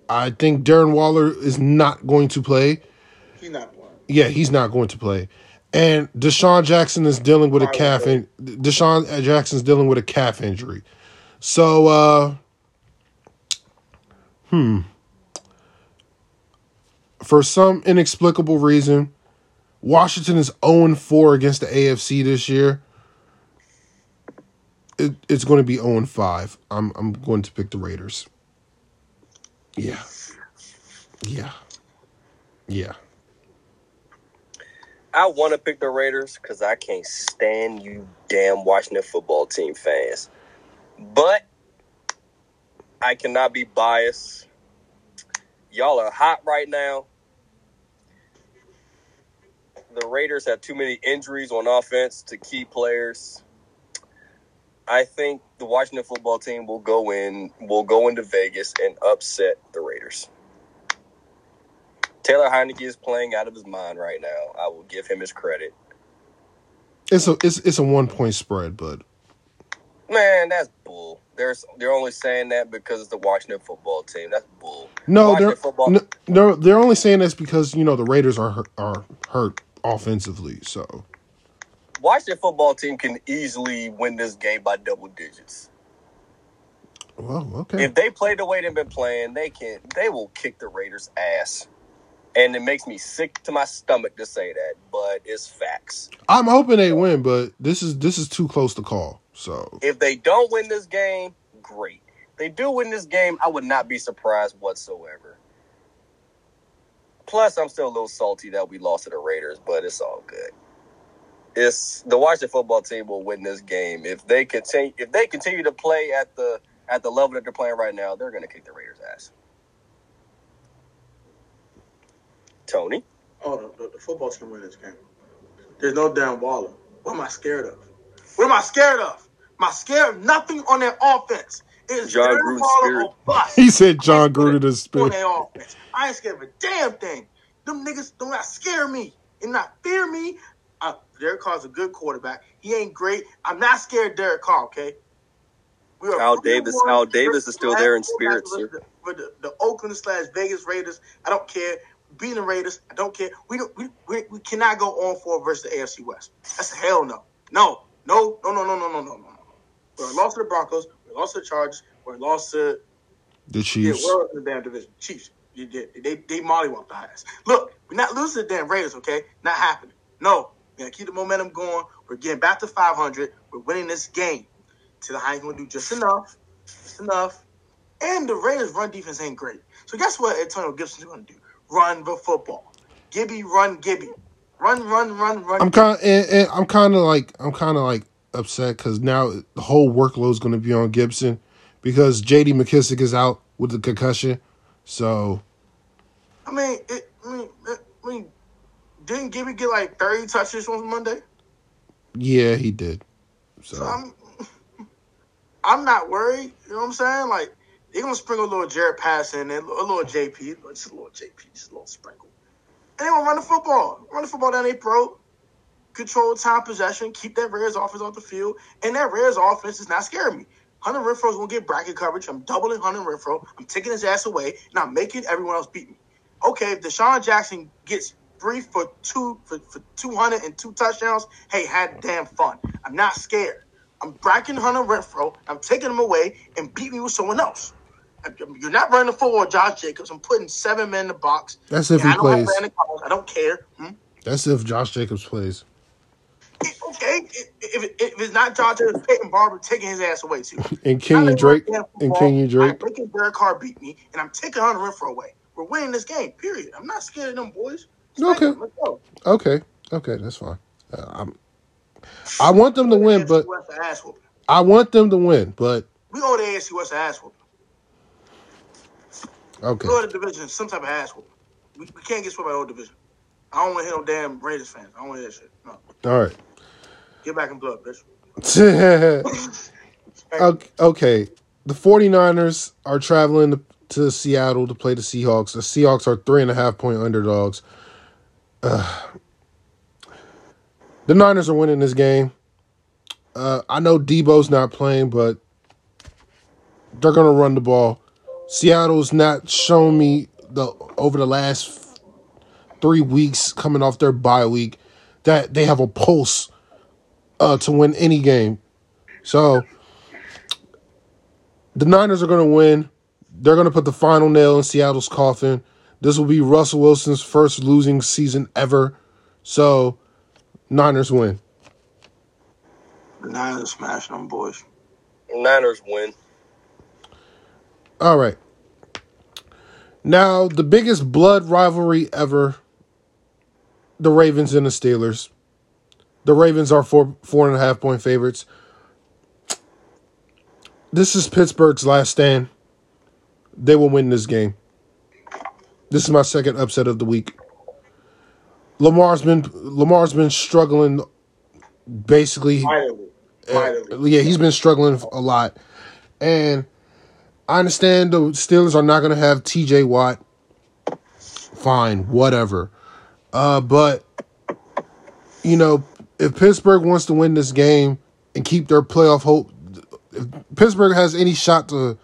I think Darren Waller is not going to play. He's not one. Yeah, he's not going to play. And DeSean Jackson is dealing with a calf in DeSean Jackson's dealing with a calf injury. So uh hmm. For some inexplicable reason, Washington is 0-4 against the AFC this year. It, it's going to be 0-5. I'm I'm going to pick the Raiders. Yeah. Yeah. Yeah. I want to pick the Raiders because I can't stand you damn Washington football team fans. But I cannot be biased. Y'all are hot right now. The Raiders have too many injuries on offense to key players. I think the Washington football team will go in, will go into Vegas and upset the Raiders. Taylor Heinicke is playing out of his mind right now. I will give him his credit. It's a it's it's a one point spread, but Man, that's bull. They're they're only saying that because it's the Washington football team. That's bull. no, Washington they're football. no, they're they're only saying this because you know the Raiders are hurt, are hurt offensively. So Washington football team can easily win this game by double digits. well, okay. If they play the way they've been playing, they can they will kick the Raiders' ass. And it makes me sick to my stomach to say that, but it's facts. I'm hoping they win, but this is this is too close to call. So If they don't win this game, great. If they do win this game, I would not be surprised whatsoever. Plus, I'm still a little salty that we lost to the Raiders, but it's all good. It's the Washington football team will win this game if they continue. If they continue to play at the at the level that they're playing right now, they're going to kick the Raiders' ass. Tony, Oh, the, the, the football team win this game. There's no damn Waller. What am I scared of? What am I scared of? Am I scared of nothing on their offense? It's John Darren Gruden's Waller spirit. bust. he said John Put Gruden is spirit. their offense. I ain't scared of a damn thing. Them niggas do not scare me and not fear me. Uh, Derek Carr's a good quarterback. He ain't great. I'm not scared of Derek Carr, okay? We are Al Davis- Al Davis is still there in versus spirit, the, For the, the Oakland slash Vegas Raiders. I don't care. Beating the Raiders, I don't care. We don't. We, we, we cannot go on for versus the AFC West. That's a hell no. No. No. No. No. No. No. No. No. No. We lost to the Broncos. We lost to the Chargers. We lost to The Chiefs. yeah, Chiefs. well in the damn division. Chiefs. You did. They they mollywhopped our ass. Look, we're not losing to the damn Raiders, okay? Not happening. No. We're gonna keep the momentum going. We're getting back to 500. We're winning this game. To the Heinz gonna do just enough, just enough. And the Raiders' run defense ain't great. So guess what Antonio Gibson's gonna do? Run the football. Gibby, run, Gibby. Run, run, run, run. I'm kind and, and I'm kind of like I'm kind of like upset because now the whole workload is going to be on Gibson because J.D. McKissic is out with the concussion. So I mean, it, I mean, it, I mean, didn't Gibby get like 30 touches on Monday? yeah, he did. So So I'm, [laughs] I'm not worried. You know what I'm saying? Like they're gonna sprinkle a little Jared Pass in there, a little JP, just a little JP, just a little sprinkle. And they gonna run the football, run the football down they pro, control time possession, keep that Raiders offense off the field, and that Raiders offense is not scaring me. Hunter Renfrow's gonna get bracket coverage. I'm doubling Hunter Renfrow. I'm taking his ass away, and I'm making everyone else beat me. Okay, if DeSean Jackson gets three for two for, for 200 and two touchdowns, hey, had damn fun. I'm not scared. I'm bracking Hunter Renfrow. I'm taking him away and beat me with someone else. You're not running the football, Josh Jacobs. I'm putting seven men in the box. that's if Yeah, he I plays. the. I don't care. Hmm? That's if Josh Jacobs plays. It- okay, if, if, if it's not Josh Jacobs, Peyton Barber taking his ass away too. [laughs] And Kenyan Drake and Kenyan Drake. I'm making Derek Carr beat me, and I'm taking Hunter Renfrow away. We're winning this game. Period. I'm not scared of them boys. Okay. Okay, okay, that's fine. Uh, I'm, I want them to win, but AFC West ass whooping. I want them to win, but We owe the AFC West ass whooping. okay. The division some type of ass whooping. We, we can't get swept by the old division. I don't want to hit no damn Raiders fans. I don't want to hear that shit. No. All right. Get back in blood, bitch. [laughs] okay, okay. The 49ers are traveling to, to Seattle to play the Seahawks. The Seahawks are three and a half point underdogs. Uh, the Niners are winning this game. Uh, I know Debo's not playing, but they're gonna run the ball. Seattle's not shown me the over the last three weeks coming off their bye week that they have a pulse uh, to win any game. So the Niners are to win. They're to put the final nail in Seattle's coffin. This will be Russell Wilson's first losing season ever. So Niners win. Niners smashing them boys. Niners win. All right. Now, the biggest blood rivalry ever the Ravens and the Steelers. The Ravens are four four and a half point favorites. This is Pittsburgh's last stand. They will win this game. This is my second upset of the week. Lamar's been Lamar's been struggling basically Finally. Mightily. yeah, he's been struggling a lot, and I understand the Steelers are not going to have T.J. Watt. Fine, whatever. Uh, but you know, if Pittsburgh wants to win this game and keep their playoff hope, if Pittsburgh has any shot to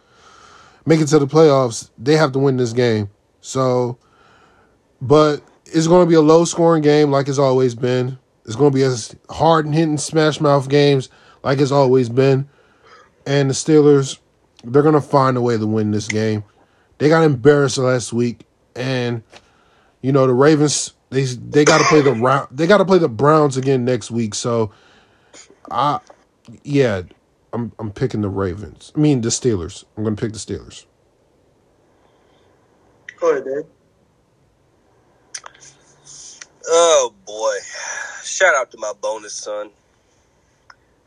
make it to the playoffs, they have to win this game. So, but it's going to be a low scoring game like it's always been. It's going to be as hard and hitting smash mouth games like it's always been. And the Steelers, they're going to find a way to win this game. They got embarrassed last week, and you know the Ravens. They they got to play the. They got to play the Browns again next week. So, I yeah, I'm I'm picking the Ravens. I mean the Steelers. I'm going to pick the Steelers. Go ahead, Dave. Oh boy. Shout out to my bonus son.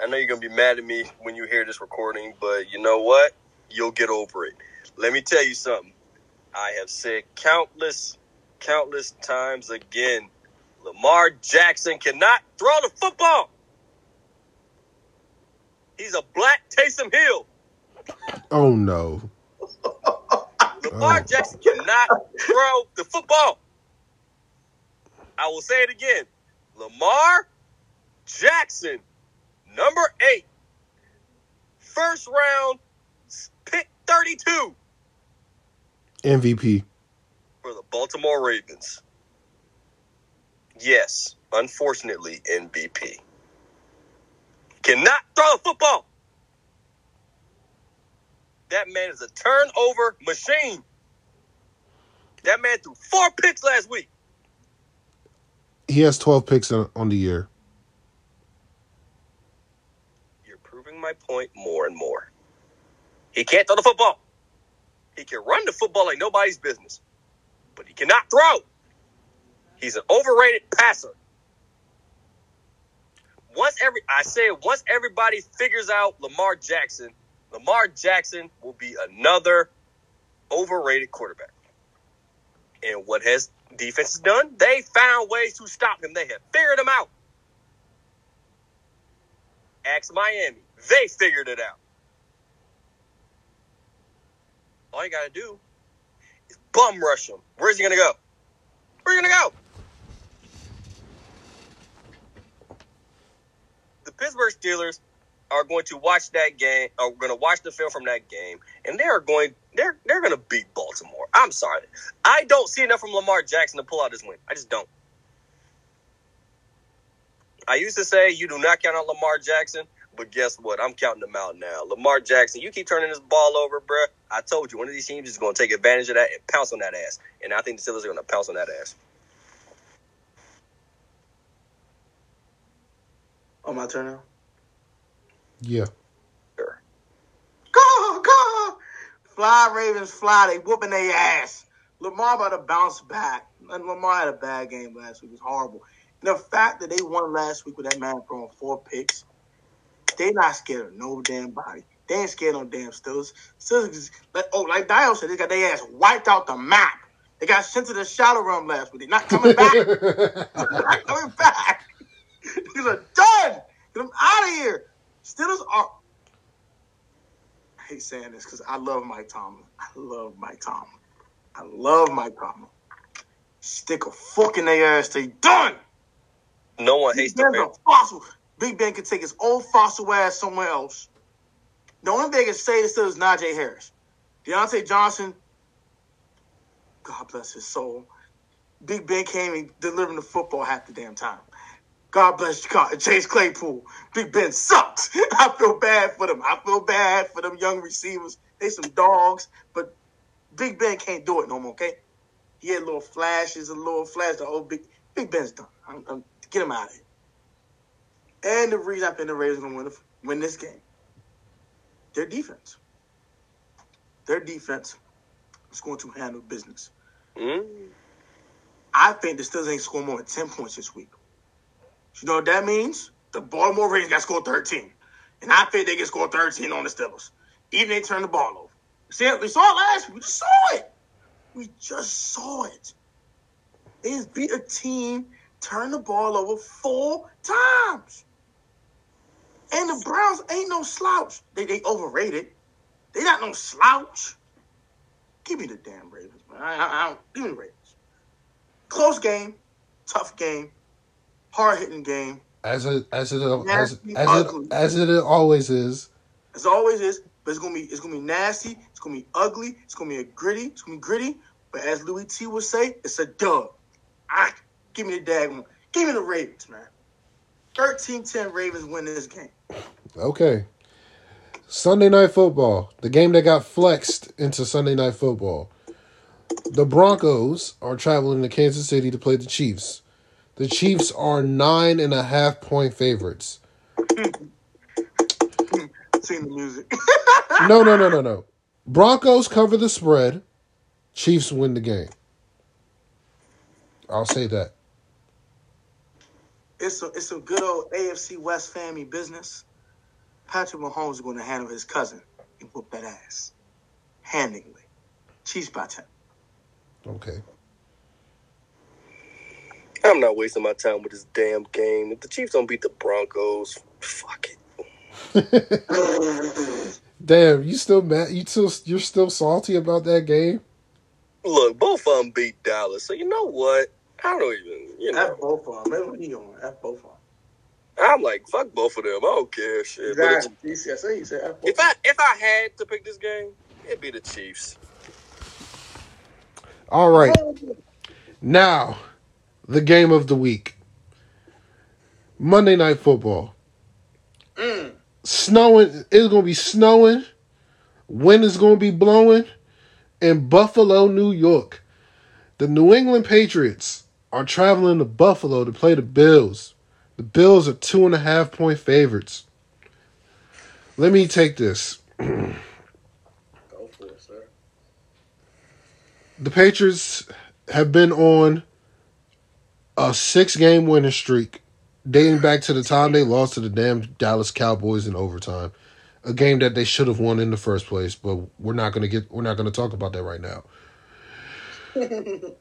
I know you're gonna be mad at me when you hear this recording, but you know what? You'll get over it. Let me tell you something. I have said countless, countless times again. Lamar Jackson cannot throw the football. He's a black Taysom Hill. Oh no. [laughs] Lamar Oh. Jackson cannot throw the football. I will say it again. Lamar Jackson, number eight, first round, pick 32 MVP. for the Baltimore Ravens. Yes, unfortunately, MVP. Cannot throw a football. That man is a turnover machine. That man threw four picks last week. He has 12 picks on, on the year. You're proving my point more and more. He can't throw the football. He can run the football like nobody's business, but he cannot throw. He's an overrated passer. Once every I say once everybody figures out Lamar Jackson, Lamar Jackson will be another overrated quarterback. And what has defenses done? They found ways to stop him. They have figured him out. Ask Miami. They figured it out. All you gotta do is bum rush him. Where's he gonna go? Where's you gonna go? The Pittsburgh Steelers are going to watch that game, are going to watch the film from that game, and they are going, they're they're going to beat Baltimore. I'm sorry, I don't see enough from Lamar Jackson to pull out this win. I just don't. I used to say you do not count on Lamar Jackson, but guess what? I'm counting them out now. Lamar Jackson, you keep turning this ball over, bruh. I told you one of these teams is going to take advantage of that and pounce on that ass, and I think the Steelers are going to pounce on that ass. Oh, my turn now. Yeah. Go, go. Fly Ravens fly. They whooping their ass. Lamar about to bounce back. And Lamar had a bad game last week. It was horrible. And the fact that they won last week with that man throwing four picks, they not scared of no damn body. They ain't scared of no damn Steelers. Steelers like, oh, like Dio said, they got their ass wiped out the map. They got sent to the shadow realm last week. They're not coming back. [laughs] They're not coming back. [laughs] These are done. Get them out of here. Steelers are. I hate saying this because I love Mike Tomlin. I love Mike Tomlin. I love Mike Tomlin. Stick a fork in their ass. They done. No one Big hates the Bears. a fossil. Big Ben can take his old fossil ass somewhere else. The only thing they can say to still is Najee Harris. Diontae Johnson, God bless his soul. Big Ben came and delivered the football half the damn time. God bless Chicago. Chase Claypool. Big Ben sucks. [laughs] I feel bad for them. I feel bad for them young receivers. They some dogs, but Big Ben can't do it no more, okay? He had little flashes, a little flash. The whole Big Big Ben's done. I'm, I'm, get him out of here. And the reason I think the Raiders going to win, win this game, their defense. Their defense is going to handle business. Mm. I think the Steelers ain't score more than 10 points this week. You know what that means? The Baltimore Ravens got scored 13. And I think they can score 13 on the Steelers. Even they turn the ball over. See, we saw it last week. We just saw it. We just saw it. They just beat a team, turn the ball over four times. And the Browns ain't no slouch. They they overrated. They not no slouch. Give me the damn Ravens, man. I, I, I don't give me the Ravens. Close game, tough game, hard hitting game. As it as it as, Nasty, as it as it always is. As always is, but it's gonna be it's gonna be nasty. It's gonna be ugly. It's gonna be a gritty. It's gonna be gritty. But as Louis T would say, it's a dub. I give me the dag one. Give me the Ravens, man. 13-10 Ravens win this game. Okay. Sunday night football, the game that got flexed into Sunday night football. The Broncos are traveling to Kansas City to play the Chiefs. The Chiefs are nine and a half point favorites. [laughs] Sing the music. No, no, no, no, no. Broncos cover the spread. Chiefs win the game. I'll say that. it's a, it's some good old AFC West family business. Patrick Mahomes is going to handle his cousin and whoop that ass. Handingly. Chiefs by 10. Okay. I'm not wasting my time with this damn game. If the Chiefs don't beat the Broncos, fuck it. [laughs] Damn, you still mad? You still you're still salty about that game? Look, both of them beat Dallas, so you know what? I don't even, you know. F both of them. Maybe what he on? F both of them. I'm like, fuck both of them. I don't care. Shit. But it's- Exactly. He said, he said F both if I if I had to pick this game, it'd be the Chiefs. All right. Oh. Now, the game of the week. Monday night football. Mm. Snowing. It's gonna be snowing. Wind is gonna be blowing in Buffalo, New York. The New England Patriots are traveling to Buffalo to play the Bills. The Bills are two and a half point favorites. Let me take this. [clears throat] Go for it, sir. the Patriots have been on a six game winning streak dating back to the time they lost to the damn Dallas Cowboys in overtime. A game that they should have won in the first place, but we're not gonna get we're not gonna talk about that right now. [laughs]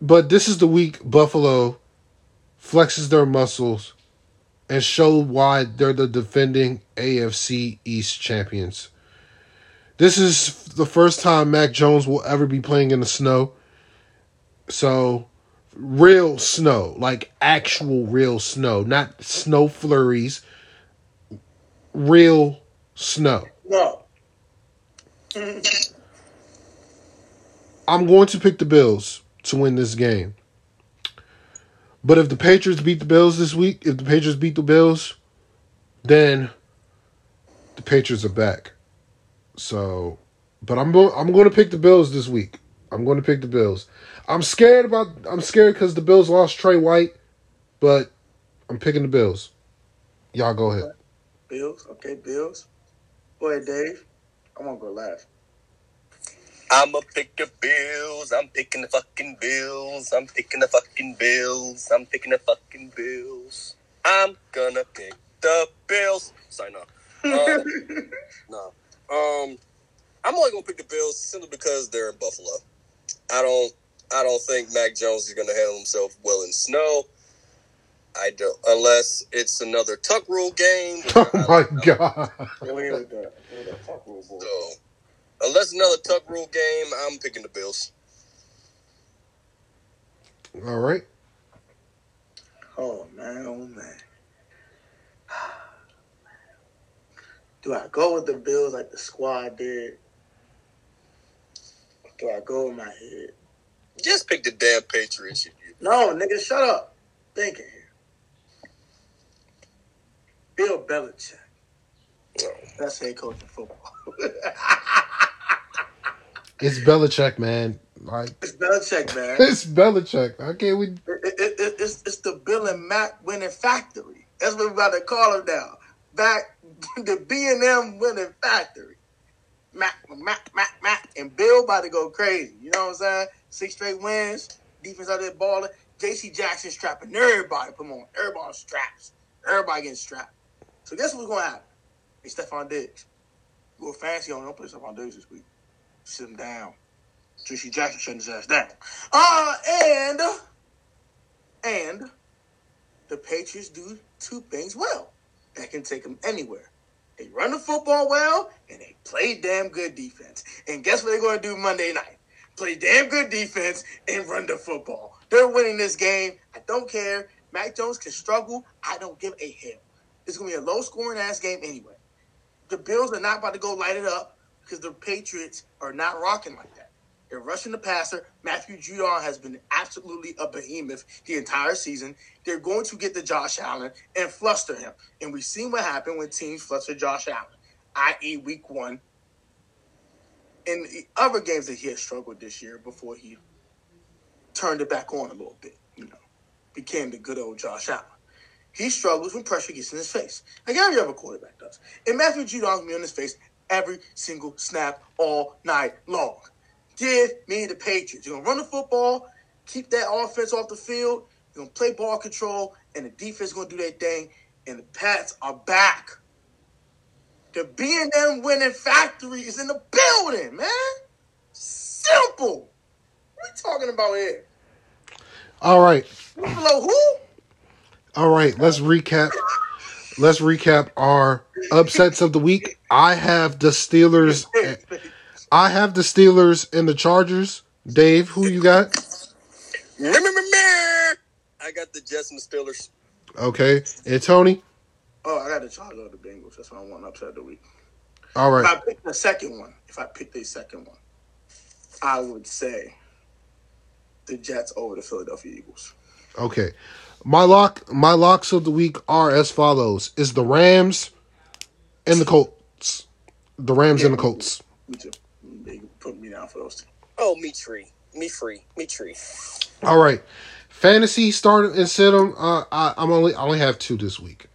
but this is the week Buffalo flexes their muscles and show why they're the defending AFC East champions. This is the first time Mac Jones will ever be playing in the snow. So, real snow, like actual real snow, not snow flurries, real snow. No. I'm going to pick the Bills to win this game. But if the Patriots beat the Bills this week, if the Patriots beat the Bills, then the Patriots are back. So, but I'm. I'm going to pick the Bills this week. I'm going to pick the Bills. I'm scared about. I'm scared because the Bills lost Tre White, but I'm picking the Bills. Y'all go ahead. Bills. Okay, Bills. Go ahead, Dave. I'm gonna go last. I'ma pick the Bills. I'm picking the fucking Bills. I'm picking the fucking Bills. I'm picking the fucking Bills. I'm gonna pick the Bills. Sorry, no. [laughs] Uh, no. Um, I'm only gonna pick the Bills simply because they're in Buffalo. I don't. I don't think Mac Jones is gonna handle himself well in snow. I don't, unless it's another tuck rule game. [laughs] Oh I my don't god. Go ahead with that. Go ahead with that. Fuck rule, boy. So, unless another tuck rule game, I'm picking the Bills. All right. Oh man, oh man. [sighs] Oh, Do I go with the Bills like the squad did? Do I go with my head? Just pick the damn Patriots. you- you- No, nigga, shut up. Thinking here. Bill Belichick, No. best head coach in football. [laughs] It's Belichick, man. Like it's Belichick, man. [laughs] it's Belichick. How can we? It, it, it, it's, it's the Bill and Mac winning factory. That's what we're about to call him now. Back [laughs] the B and M winning factory. Mac, Mac, Mac, Mac, and Bill about to go crazy. You know what I'm saying? Six straight wins. Defense out there balling. J.C. Jackson strapping everybody. Come on, everybody straps. Everybody getting strapped. So guess what's going to happen? Hey, Stefon Diggs. Go fancy on. Don't play Stefon Diggs this week. Sit him down. J.C. Jackson shutting his ass down. Uh, and and the Patriots do two things well that can take them anywhere. They run the football well and they play damn good defense. And guess what they're going to do Monday night? Play damn good defense and run the football. They're winning this game. I don't care. Mac Jones can struggle. I don't give a hell. It's going to be a low scoring ass game anyway. The Bills are not about to go light it up because the Patriots are not rocking like that. They're rushing the passer. Matthew Judon has been absolutely a behemoth the entire season. They're going to get to Josh Allen and fluster him. And we've seen what happened when teams fluster Josh Allen, i.e., week one. In the other games that he has struggled this year before he turned it back on a little bit, you know, became the good old Josh Allen. He struggles when pressure gets in his face. Like every other quarterback does. And Matthew Judon's be on his face every single snap all night long. Give me the Patriots. You're gonna run the football, keep that offense off the field, you're gonna play ball control, and the defense is gonna do their thing, and the Pats are back. The B and M winning factory is in the building, man. Simple. What are we talking about here? All right. Buffalo who? All right, let's recap. Let's recap our upsets of the week. I have the Steelers. [laughs] I have the Steelers and the Chargers. Dave, who you got? I got the Jets and the Steelers. Okay, and Tony. Oh, I got the Chargers of the Bengals. That's what I want upset of the week. All right. If I right, pick the second one, if I pick the second one, I would say the Jets over the Philadelphia Eagles. okay. My lock, my locks of the week are as follows: is the Rams and the Colts. The Rams and the Colts. Me too. They put me down for those two. Oh, me tree. Me free. Me tree. All right, fantasy start and sit 'em. Uh, I, I'm only I only have two this week.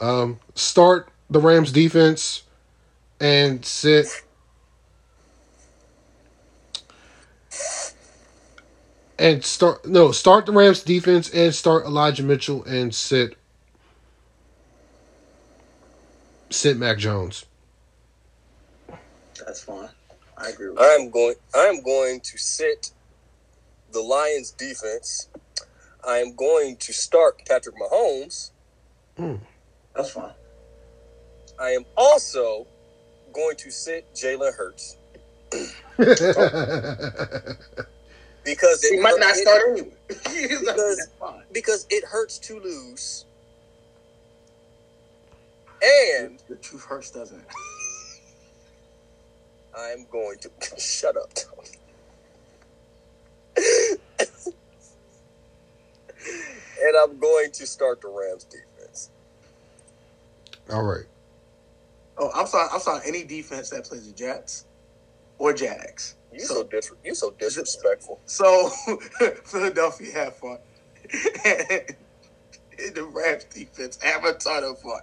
Um, start the Rams defense and sit. And start no start the Rams defense and start Elijah Mitchell and sit sit Mac Jones. That's fine. I agree with. I'm going. I'm going to sit the Lions defense. I am going to start Patrick Mahomes. Hmm. That's fine. I am also going to sit Jalen Hurts [laughs] because He might not start anyway. [laughs] Because- because it hurts to lose. And The truth hurts, doesn't it? I'm going to [laughs] shut up, Tony. and I'm going to start the Rams defense. All right. Oh, I'm sorry. I'm sorry. Any defense that plays the Jets or Jags. You so dis- you so disrespectful. So [laughs] Philadelphia have fun. [laughs] the Rams defense have a ton of fun.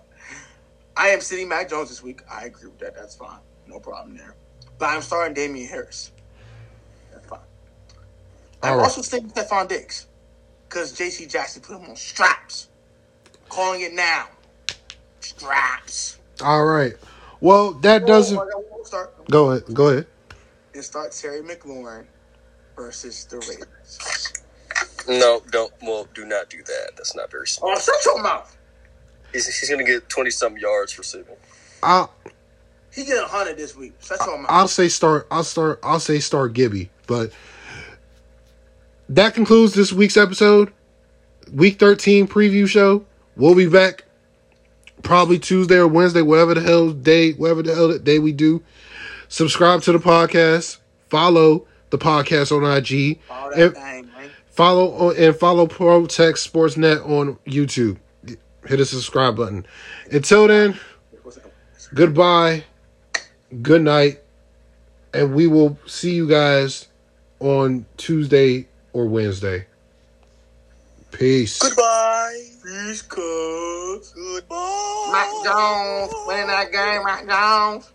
I am sitting Mac Jones this week. I agree with that. That's fine. No problem there. But I'm starting Damien Harris. That's fine. I'm All right. also sitting Stefon Diggs. Because JC Jackson put him on straps. Calling it now. Straps. All right. Well, that doesn't. Oh, I got one more start. Go ahead. Go ahead. And start Terry McLaurin versus the Raiders. No, don't. Well, do not do that. That's not very oh, smart. Oh, shut your mouth. He's, he's going to get twenty something yards receiving. I'll He get a hundred this week. Your mouth. I'll say start. I'll start. I'll say start Gibby. But that concludes this week's episode. Week thirteen preview show. We'll be back probably Tuesday or Wednesday, whatever the hell day, whatever the hell day we do. Subscribe to the podcast. Follow the podcast on IG. All that And thing, follow on, and follow Protect Sportsnet on YouTube. Hit the subscribe button. Until then. Goodbye, good night, and we will see you guys on Tuesday or Wednesday. Peace. Goodbye. Peace, cuz. Goodbye. Mac Jones winning that game, Mac Jones.